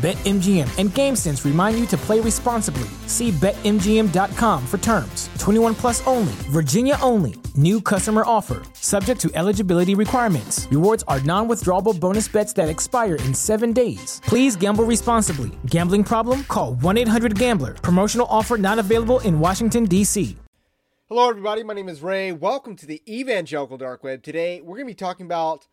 BetMGM and GameSense remind you to play responsibly. See BetMGM.com for terms. 21 plus only, Virginia only. New customer offer, subject to eligibility requirements. Rewards are non withdrawable bonus bets that expire in seven days. Please gamble responsibly. Gambling problem? Call 1 800 Gambler. Promotional offer not available in Washington, D.C. Hello, everybody. My name is Ray. Welcome to the Evangelical Dark Web. Today, we're going to be talking about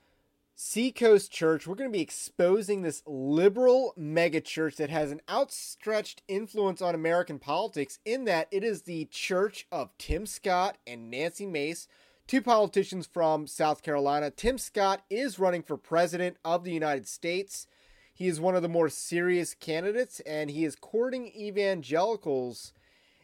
Seacoast Church. We're going to be exposing this liberal megachurch that has an outstretched influence on American politics, in that it is the church of Tim Scott and Nancy Mace, two politicians from South Carolina. Tim Scott is running for president of the United States. He is one of the more serious candidates, and he is courting evangelicals.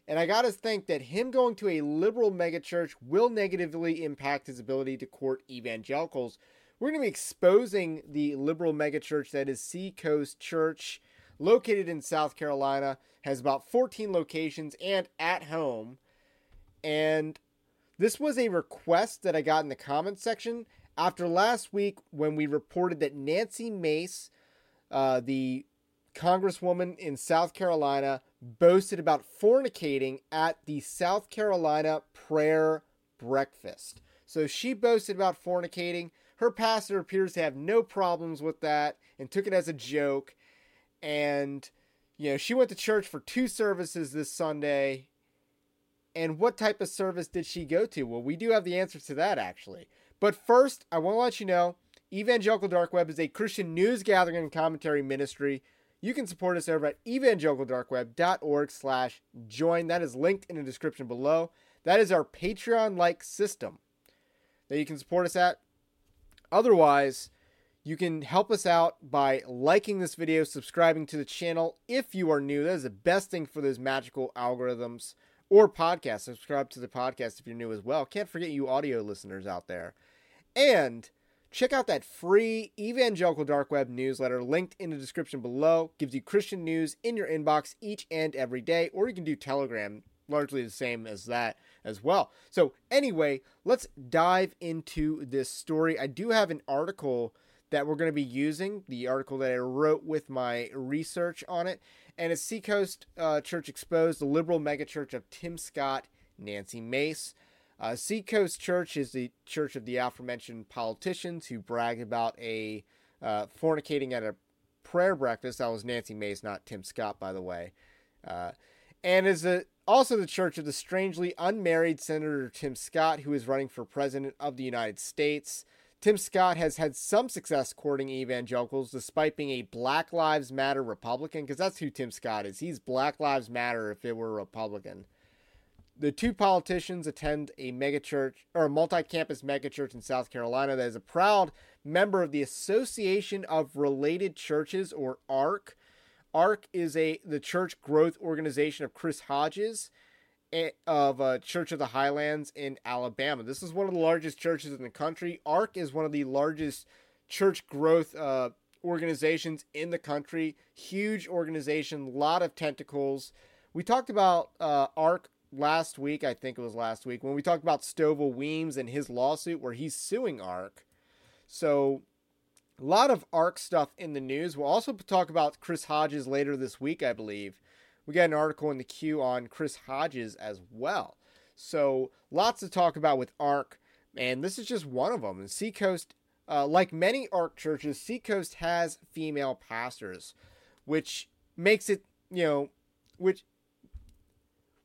And I got to think that him going to a liberal megachurch will negatively impact his ability to court evangelicals we're going to be exposing the liberal megachurch that is Seacoast Church, located in South Carolina, has about 14 locations and at home. And this was a request that I got in the comments section after last week when we reported that Nancy Mace, uh, the congresswoman in South Carolina, boasted about fornicating at the South Carolina prayer breakfast. So she boasted about fornicating. Her pastor appears to have no problems with that and took it as a joke. And, you know, she went to church for two services this Sunday. And what type of service did she go to? Well, we do have the answers to that, actually. But first, I want to let you know Evangelical Dark Web is a Christian news gathering and commentary ministry. You can support us over at evangelicaldarkweb.org slash join. That is linked in the description below. That is our Patreon-like system that you can support us at. Otherwise, you can help us out by liking this video, subscribing to the channel if you are new. That is the best thing for those magical algorithms or podcast. Subscribe to the podcast if you're new as well. Can't forget you audio listeners out there. And check out that free Evangelical Dark Web newsletter linked in the description below. Gives you Christian news in your inbox each and every day, or you can do Telegram, largely the same as that as well. So, anyway, let's dive into this story. I do have an article that we're going to be using, the article that I wrote with my research on it, and it's Seacoast uh, Church Exposed, the liberal megachurch of Tim Scott, Nancy Mace. Uh, Seacoast Church is the church of the aforementioned politicians who brag about a uh, fornicating at a prayer breakfast. That was Nancy Mace, not Tim Scott, by the way. Uh, and is a also, the church of the strangely unmarried Senator Tim Scott, who is running for president of the United States. Tim Scott has had some success courting evangelicals despite being a Black Lives Matter Republican, because that's who Tim Scott is. He's Black Lives Matter if it were a Republican. The two politicians attend a megachurch or a multi-campus megachurch in South Carolina that is a proud member of the Association of Related Churches or ARC, ARC is a the church growth organization of Chris Hodges of uh, Church of the Highlands in Alabama. This is one of the largest churches in the country. ARC is one of the largest church growth uh, organizations in the country. Huge organization, lot of tentacles. We talked about uh, ARC last week, I think it was last week, when we talked about Stovall Weems and his lawsuit where he's suing ARC. So a lot of ARC stuff in the news. We'll also talk about Chris Hodges later this week, I believe. We got an article in the queue on Chris Hodges as well. So lots to talk about with ARC, and this is just one of them. And Seacoast, uh, like many ARC churches, Seacoast has female pastors, which makes it, you know, which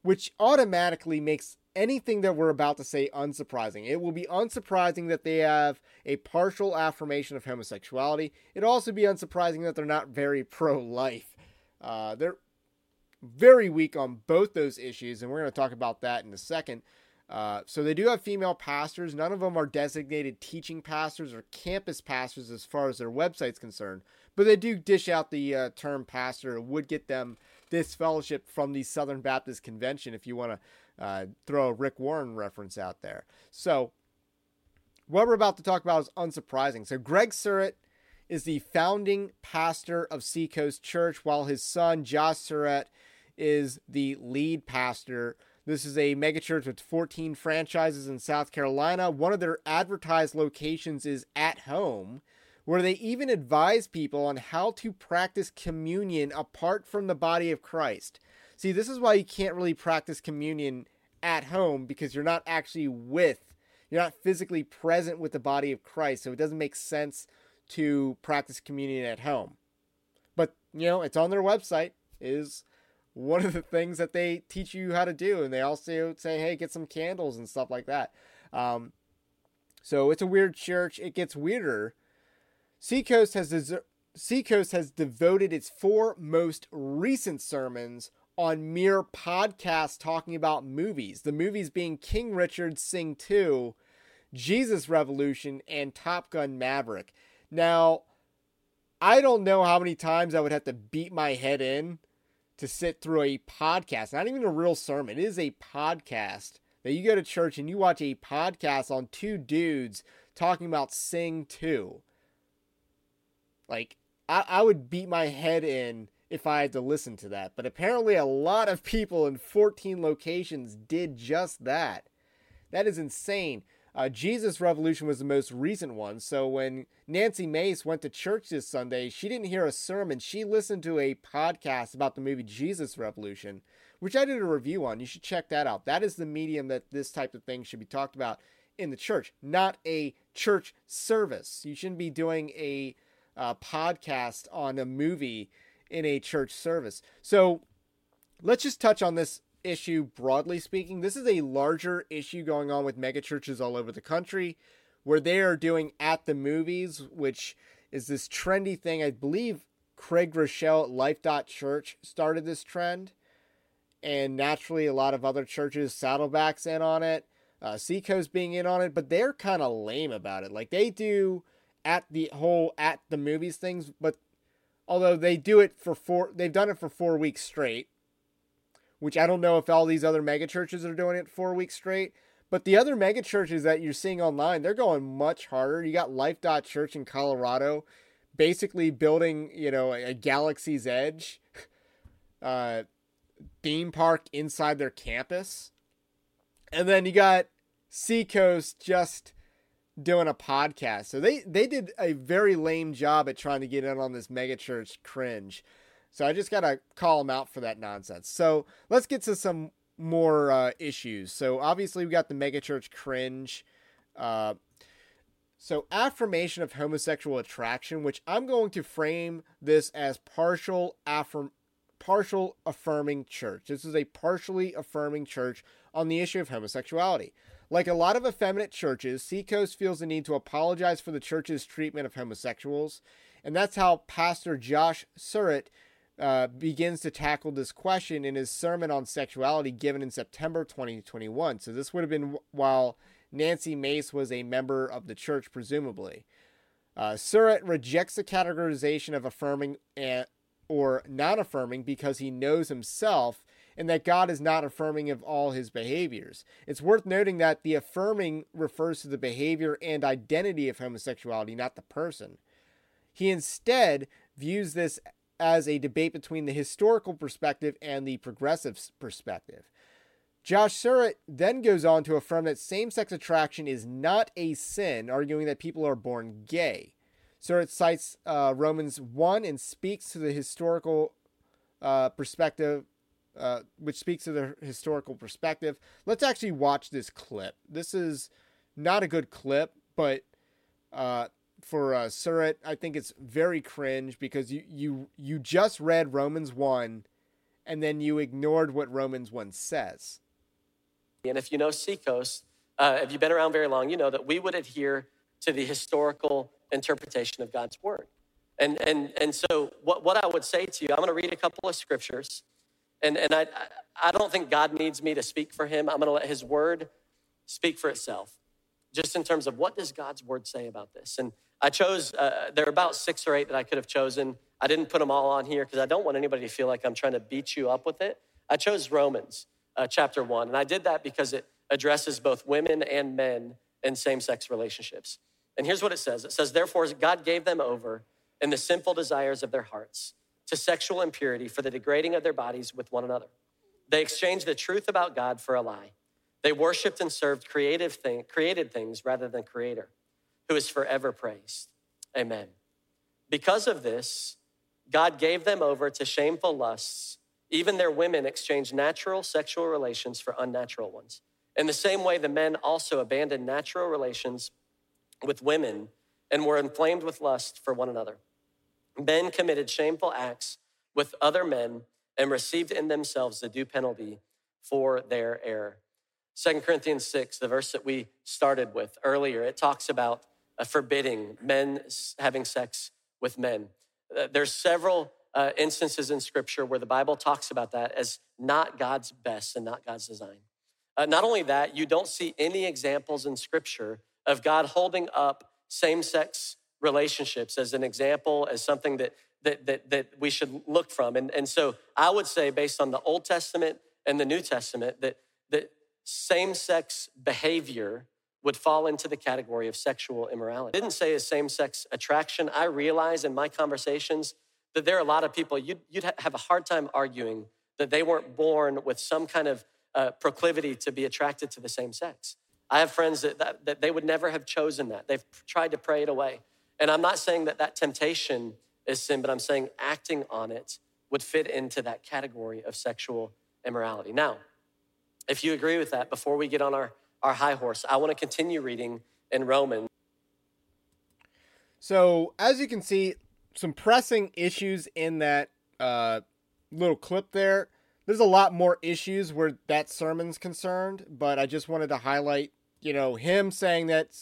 which automatically makes anything that we're about to say unsurprising. It will be unsurprising that they have a partial affirmation of homosexuality. It'll also be unsurprising that they're not very pro life. Uh, they're very weak on both those issues, and we're going to talk about that in a second. Uh, so they do have female pastors. None of them are designated teaching pastors or campus pastors as far as their website's concerned, but they do dish out the uh, term pastor. It would get them this fellowship from the Southern Baptist Convention if you want to uh, throw a Rick Warren reference out there. So what we're about to talk about is unsurprising. So Greg Surratt is the founding pastor of Seacoast Church, while his son Josh Surratt is the lead pastor this is a megachurch with 14 franchises in South Carolina. One of their advertised locations is at home, where they even advise people on how to practice communion apart from the body of Christ. See, this is why you can't really practice communion at home because you're not actually with, you're not physically present with the body of Christ. So it doesn't make sense to practice communion at home. But, you know, it's on their website is one of the things that they teach you how to do. And they also say, hey, get some candles and stuff like that. Um, so it's a weird church. It gets weirder. Seacoast has des- Seacoast has devoted its four most recent sermons on mere podcasts talking about movies. The movies being King Richard, Sing 2, Jesus Revolution, and Top Gun Maverick. Now, I don't know how many times I would have to beat my head in to sit through a podcast, not even a real sermon. It is a podcast that you go to church and you watch a podcast on two dudes talking about Sing 2. Like, I, I would beat my head in if I had to listen to that. But apparently, a lot of people in 14 locations did just that. That is insane. Uh, Jesus Revolution was the most recent one. So when Nancy Mace went to church this Sunday, she didn't hear a sermon. She listened to a podcast about the movie Jesus Revolution, which I did a review on. You should check that out. That is the medium that this type of thing should be talked about in the church, not a church service. You shouldn't be doing a uh, podcast on a movie in a church service. So let's just touch on this issue, broadly speaking. This is a larger issue going on with megachurches all over the country where they are doing at the movies, which is this trendy thing. I believe Craig Groeschel at Life Church started this trend. And naturally, a lot of other churches, Saddleback's in on it, uh, Seacoast being in on it, but they're kind of lame about it. Like they do at the whole at the movies things, but although they do it for four, they've done it for four weeks straight which I don't know if all these other mega churches are doing it four weeks straight. But the other mega churches that you're seeing online, they're going much harder. You got Life Dot Church in Colorado, basically building, you know, a, Galaxy's Edge uh, theme park inside their campus. And then you got Seacoast just doing a podcast. So they they did a very lame job at trying to get in on this megachurch cringe. So I just got to call them out for that nonsense. So let's get to some more uh, issues. So obviously we got the megachurch cringe. Uh, so affirmation of homosexual attraction, which I'm going to frame this as partial affirm partial affirming church. This is a partially affirming church on the issue of homosexuality. Like a lot of effeminate churches, Seacoast feels the need to apologize for the church's treatment of homosexuals, and that's how Pastor Josh Surratt uh, begins to tackle this question in his sermon on sexuality given in September 2021. So this would have been while Nancy Mace was a member of the church, presumably. Uh, Surratt rejects the categorization of affirming and, or not affirming because he knows himself and that God is not affirming of all his behaviors. It's worth noting that the affirming refers to the behavior and identity of homosexuality, not the person. He instead views this as a debate between the historical perspective and the progressive perspective. Josh Surratt then goes on to affirm that same sex attraction is not a sin, arguing that people are born gay. Surratt cites uh, Romans 1 and speaks to the historical uh, perspective, uh, which speaks to the historical perspective. Let's actually watch this clip. This is not a good clip, but uh, for uh, I think it's very cringe because you you you just read Romans one, and then you ignored what Romans one says. And if you know Seacoast, uh, if you've been around very long, you know that we would adhere to the historical interpretation of God's word. And and and so what what I would say to you, I'm going to read a couple of scriptures, And, and I, I don't think God needs me to speak for him. I'm going to let his word speak for itself, just in terms of what does God's word say about this. And I chose, uh, there are about six or eight that I could have chosen. I didn't put them all on here because I don't want anybody to feel like I'm trying to beat you up with it. I chose Romans uh, chapter one, and I did that because it addresses both women and men in same sex relationships. And here's what it says it says, Therefore, God gave them over in the sinful desires of their hearts to sexual impurity for the degrading of their bodies with one another. They exchanged the truth about God for a lie. They worshiped and served creative thing, created things rather than Creator, who is forever praised. Amen. Because of this, God gave them over to shameful lusts. Even their women exchanged natural sexual relations for unnatural ones. In the same way, the men also abandoned natural relations with women and were inflamed with lust for one another. Men committed shameful acts with other men and received in themselves the due penalty for their error. Second Corinthians 6, the verse that we started with earlier, it talks about forbidding men having sex with men. Uh, there's several uh, instances in scripture where the Bible talks about that as not God's best and not God's design. Uh, not only that, you don't see any examples in scripture of God holding up same sex relationships as an example, as something that, that, that, that we should look from. And, and so I would say, based on the Old Testament and the New Testament, that, that same sex behavior would fall into the category of sexual immorality. I didn't say a same sex attraction. I realize in my conversations that there are a lot of people, you'd, you'd have a hard time arguing that they weren't born with some kind of uh, proclivity to be attracted to the same sex. I have friends that, that, that they would never have chosen that. They've tried to pray it away. And I'm not saying that that temptation is sin, but I'm saying acting on it would fit into that category of sexual immorality. Now, if you agree with that, before we get on our, our high horse, I want to continue reading in Romans. So, as you can see, some pressing issues in that uh, little clip there there's a lot more issues where that sermon's concerned, but I just wanted to highlight, you know, him saying that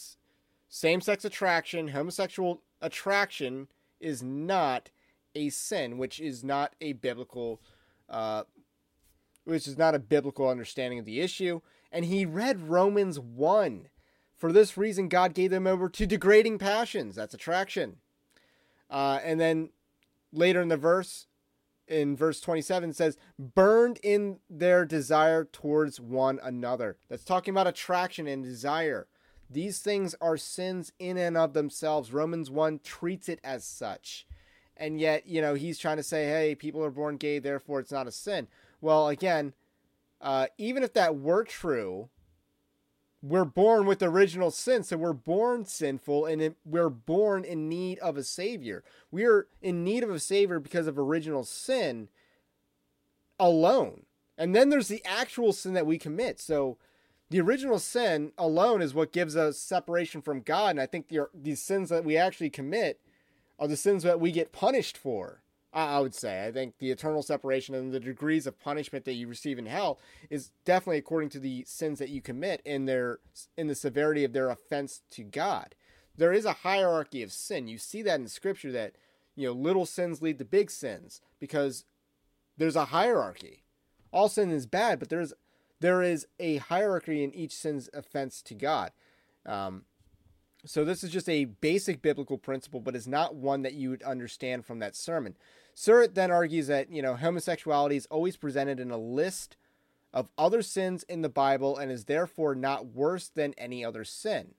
same sex attraction, homosexual attraction is not a sin, which is not a biblical, uh, which is not a biblical understanding of the issue. And he read Romans 1. For this reason, God gave them over to degrading passions. That's attraction. Uh, and then later in the verse, in verse 27 says, burned in their desire towards one another. That's talking about attraction and desire. These things are sins in and of themselves. Romans 1 treats it as such. And yet, you know, he's trying to say, hey, people are born gay, therefore it's not a sin. Well, again, uh, even if that were true, we're born with original sin, so we're born sinful and we're born in need of a savior. We're in need of a savior because of original sin alone. And then there's the actual sin that we commit. So the original sin alone is what gives us separation from God. And I think the, these sins that we actually commit are the sins that we get punished for. I would say. I think the eternal separation and the degrees of punishment that you receive in hell is definitely according to the sins that you commit in their in the severity of their offense to God. There is a hierarchy of sin. You see that in scripture that you know little sins lead to big sins because there's a hierarchy. All sin is bad, but there's there is a hierarchy in each sin's offense to God. Um, so this is just a basic biblical principle, but is not one that you would understand from that sermon. Surratt then argues that, you know, homosexuality is always presented in a list of other sins in the Bible and is therefore not worse than any other sin.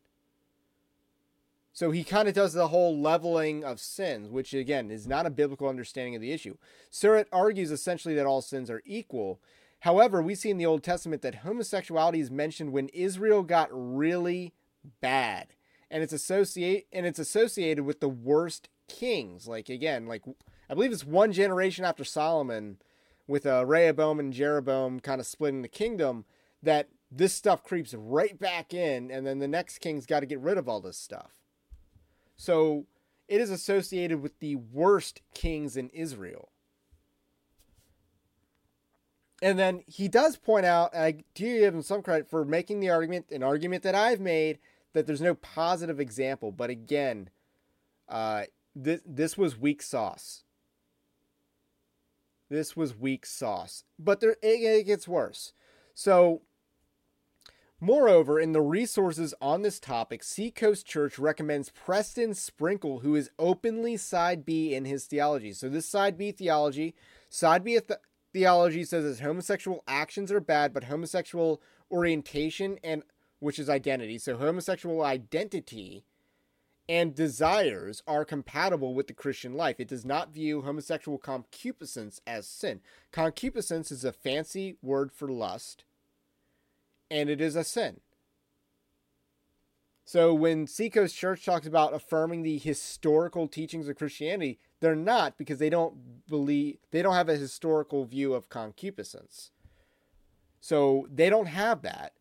So he kind of does the whole leveling of sins, which again is not a biblical understanding of the issue. Surratt argues essentially that all sins are equal. However, we see in the Old Testament that homosexuality is mentioned when Israel got really bad. And it's associate and it's associated with the worst kings. Like again, like I believe it's one generation after Solomon, with uh, Rehoboam and Jeroboam kind of splitting the kingdom, that this stuff creeps right back in, and then the next king's got to get rid of all this stuff. So it is associated with the worst kings in Israel. And then he does point out, I do give him some credit for making the argument, an argument that I've made, that there's no positive example. But again, uh, this this was weak sauce. This was weak sauce. But there, it, it gets worse. So, moreover, in the resources on this topic, Seacoast Church recommends Preston Sprinkle, who is openly side B in his theology. So, this side B theology, side B theology says that homosexual actions are bad, but homosexual orientation and which is identity. So, homosexual identity and desires are compatible with the Christian life. It does not view homosexual concupiscence as sin. Concupiscence is a fancy word for lust, and it is a sin. So when Seacoast Church talks about affirming the historical teachings of Christianity, they're not because they don't believe they don't have a historical view of concupiscence. So they don't have that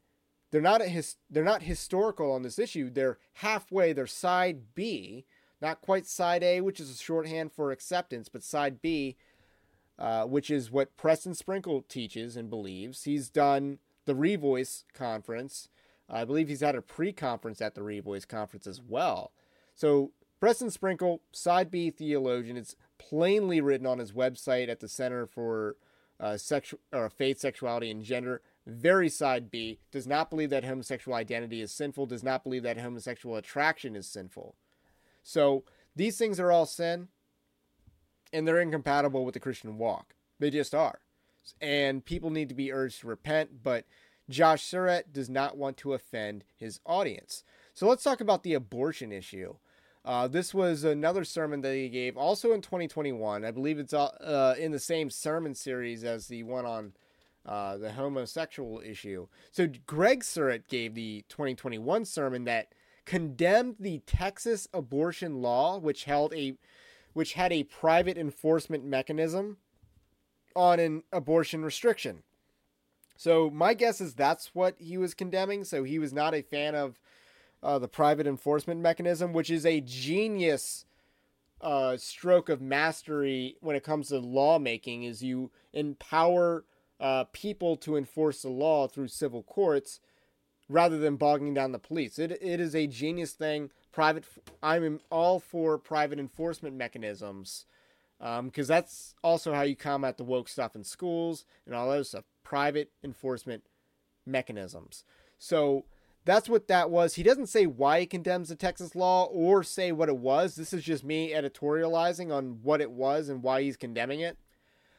they're not his, they're not historical on this issue. They're halfway. They're side B, not quite side A, which is a shorthand for acceptance, but side B, uh, which is what Preston Sprinkle teaches and believes. He's done the Revoice conference. I believe he's had a pre-conference at the Revoice conference as well. So Preston Sprinkle, side B theologian. It's plainly written on his website at the Center for uh, or Faith, Sexuality, and Gender very side B, does not believe that homosexual identity is sinful, does not believe that homosexual attraction is sinful. So these things are all sin, and they're incompatible with the Christian walk. They just are. And people need to be urged to repent, but Josh Surratt does not want to offend his audience. So let's talk about the abortion issue. Uh, this was another sermon that he gave also in 2021. I believe it's uh, in the same sermon series as the one on uh, the homosexual issue. So Greg Surratt gave the 2021 sermon that condemned the Texas abortion law, which held a which had a private enforcement mechanism on an abortion restriction. So my guess is that's what he was condemning. So he was not a fan of uh, the private enforcement mechanism, which is a genius uh, stroke of mastery when it comes to lawmaking. Is you empower uh, people to enforce the law through civil courts rather than bogging down the police. It, it is a genius thing. Private, I'm all for private enforcement mechanisms because um, that's also how you combat the woke stuff in schools and all that stuff. Private enforcement mechanisms. So that's what that was. He doesn't say why he condemns the Texas law or say what it was. This is just me editorializing on what it was and why he's condemning it.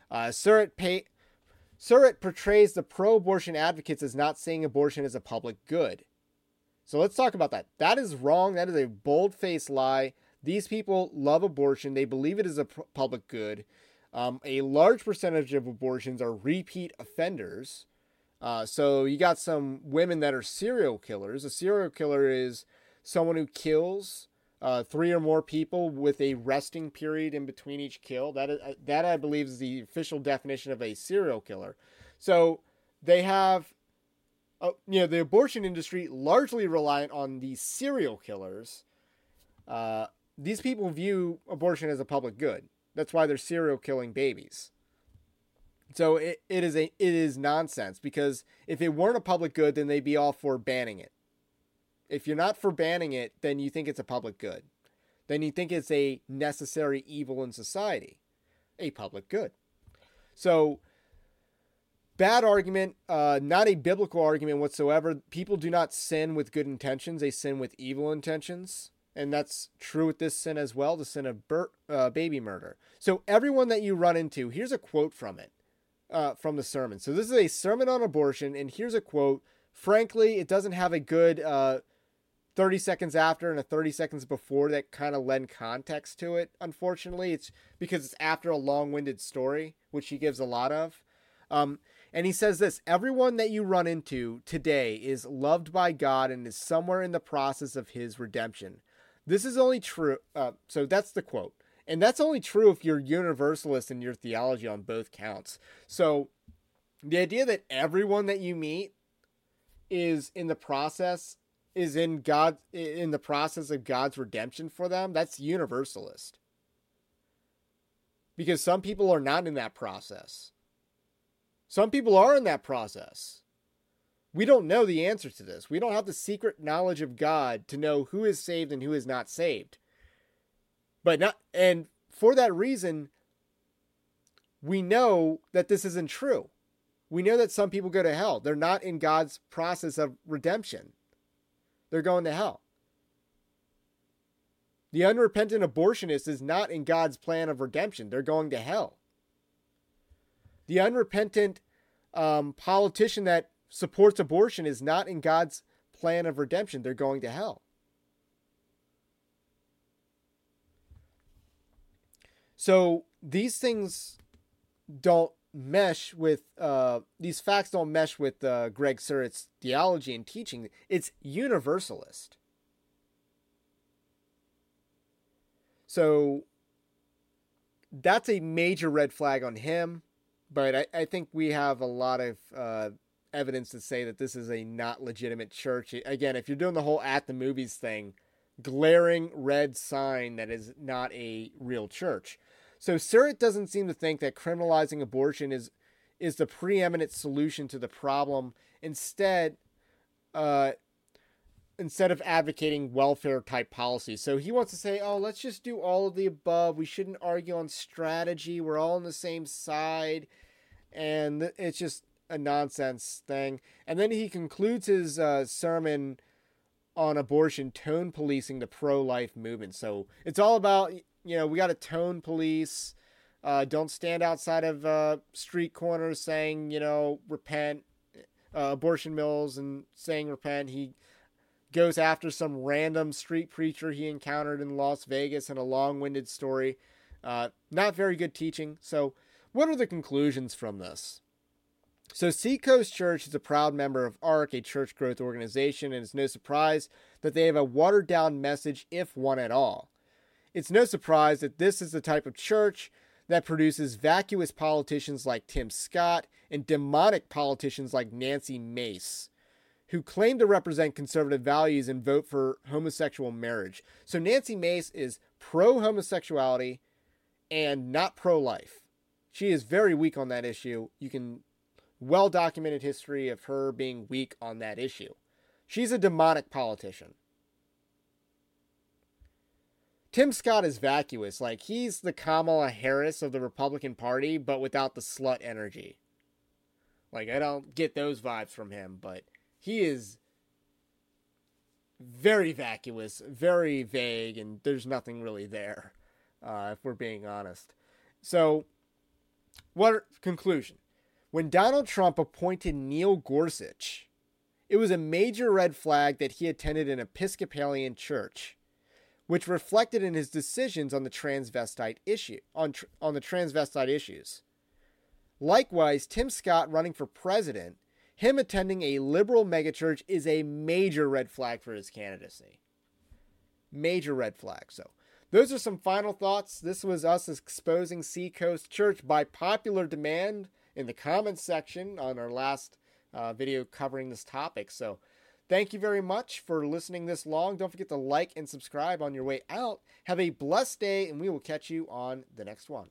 Uh, Surratt pay, Surratt portrays the pro abortion advocates as not seeing abortion as a public good. So let's talk about that. That is wrong. That is a bold faced lie. These people love abortion, they believe it is a public good. Um, a large percentage of abortions are repeat offenders. Uh, so you got some women that are serial killers. A serial killer is someone who kills uh, three or more people with a resting period in between each kill. That is, uh, that I believe is the official definition of a serial killer. So they have, uh, you know, the abortion industry largely reliant on these serial killers. Uh, these people view abortion as a public good. That's why they're serial killing babies. So it, it is a it is nonsense because if it weren't a public good, then they'd be all for banning it. If you're not for banning it, then you think it's a public good. Then you think it's a necessary evil in society, a public good. So, bad argument, uh, not a biblical argument whatsoever. People do not sin with good intentions, they sin with evil intentions. And that's true with this sin as well the sin of bur- uh, baby murder. So, everyone that you run into, here's a quote from it, uh, from the sermon. So, this is a sermon on abortion, and here's a quote. Frankly, it doesn't have a good uh, 30 seconds after and a 30 seconds before that kind of lend context to it. Unfortunately, it's because it's after a long winded story, which he gives a lot of. Um, and he says this everyone that you run into today is loved by God and is somewhere in the process of his redemption. This is only true. Uh, so that's the quote. And that's only true if you're universalist in your theology on both counts. So the idea that everyone that you meet is in the process is in God in the process of God's redemption for them, that's universalist. Because some people are not in that process. Some people are in that process. We don't know the answer to this. We don't have the secret knowledge of God to know who is saved and who is not saved. But not and for that reason we know that this isn't true. We know that some people go to hell. They're not in God's process of redemption, they're going to hell. The unrepentant abortionist is not in God's plan of redemption. They're going to hell. The unrepentant um, politician that supports abortion is not in God's plan of redemption. They're going to hell. So these things don't mesh with uh, these facts don't mesh with uh, Greg Surratt's theology and teaching. It's universalist. So that's a major red flag on him. But I, I think we have a lot of uh, evidence to say that this is a not legitimate church. Again, if you're doing the whole at the movies thing, glaring red sign that is not a real church. So Surratt doesn't seem to think that criminalizing abortion is is the preeminent solution to the problem. Instead, uh, instead of advocating welfare type policies. So he wants to say, oh, let's just do all of the above. We shouldn't argue on strategy. We're all on the same side. And it's just a nonsense thing. And then he concludes his uh, sermon on abortion tone policing the pro life movement. So it's all about you know, we got to tone police. Uh, don't stand outside of uh, street corners saying, you know, repent, uh, abortion mills, and saying repent. He goes after some random street preacher he encountered in Las Vegas in a long winded story. Uh, not very good teaching. So, what are the conclusions from this? So, Seacoast Church is a proud member of ARC, a church growth organization, and it's no surprise that they have a watered down message, if one at all. It's no surprise that this is the type of church that produces vacuous politicians like Tim Scott and demonic politicians like Nancy Mace, who claim to represent conservative values and vote for homosexual marriage. So Nancy Mace is pro homosexuality and not pro life. She is very weak on that issue. You can well documented history of her being weak on that issue. She's a demonic politician. Tim Scott is vacuous. Like he's the Kamala Harris of the Republican Party, but without the slut energy. Like I don't get those vibes from him, but he is very vacuous, very vague, and there's nothing really there, uh, if we're being honest. So, what conclusion? When Donald Trump appointed Neil Gorsuch, it was a major red flag that he attended an Episcopalian church which reflected in his decisions on the transvestite issue on tr- on the transvestite issues. Likewise, Tim Scott running for president, him attending a liberal megachurch is a major red flag for his candidacy. Major red flag. So, those are some final thoughts. This was us exposing Seacoast Church by popular demand in the comments section on our last uh, video covering this topic. So, Thank you very much for listening this long. Don't forget to like and subscribe on your way out. Have a blessed day, and we will catch you on the next one.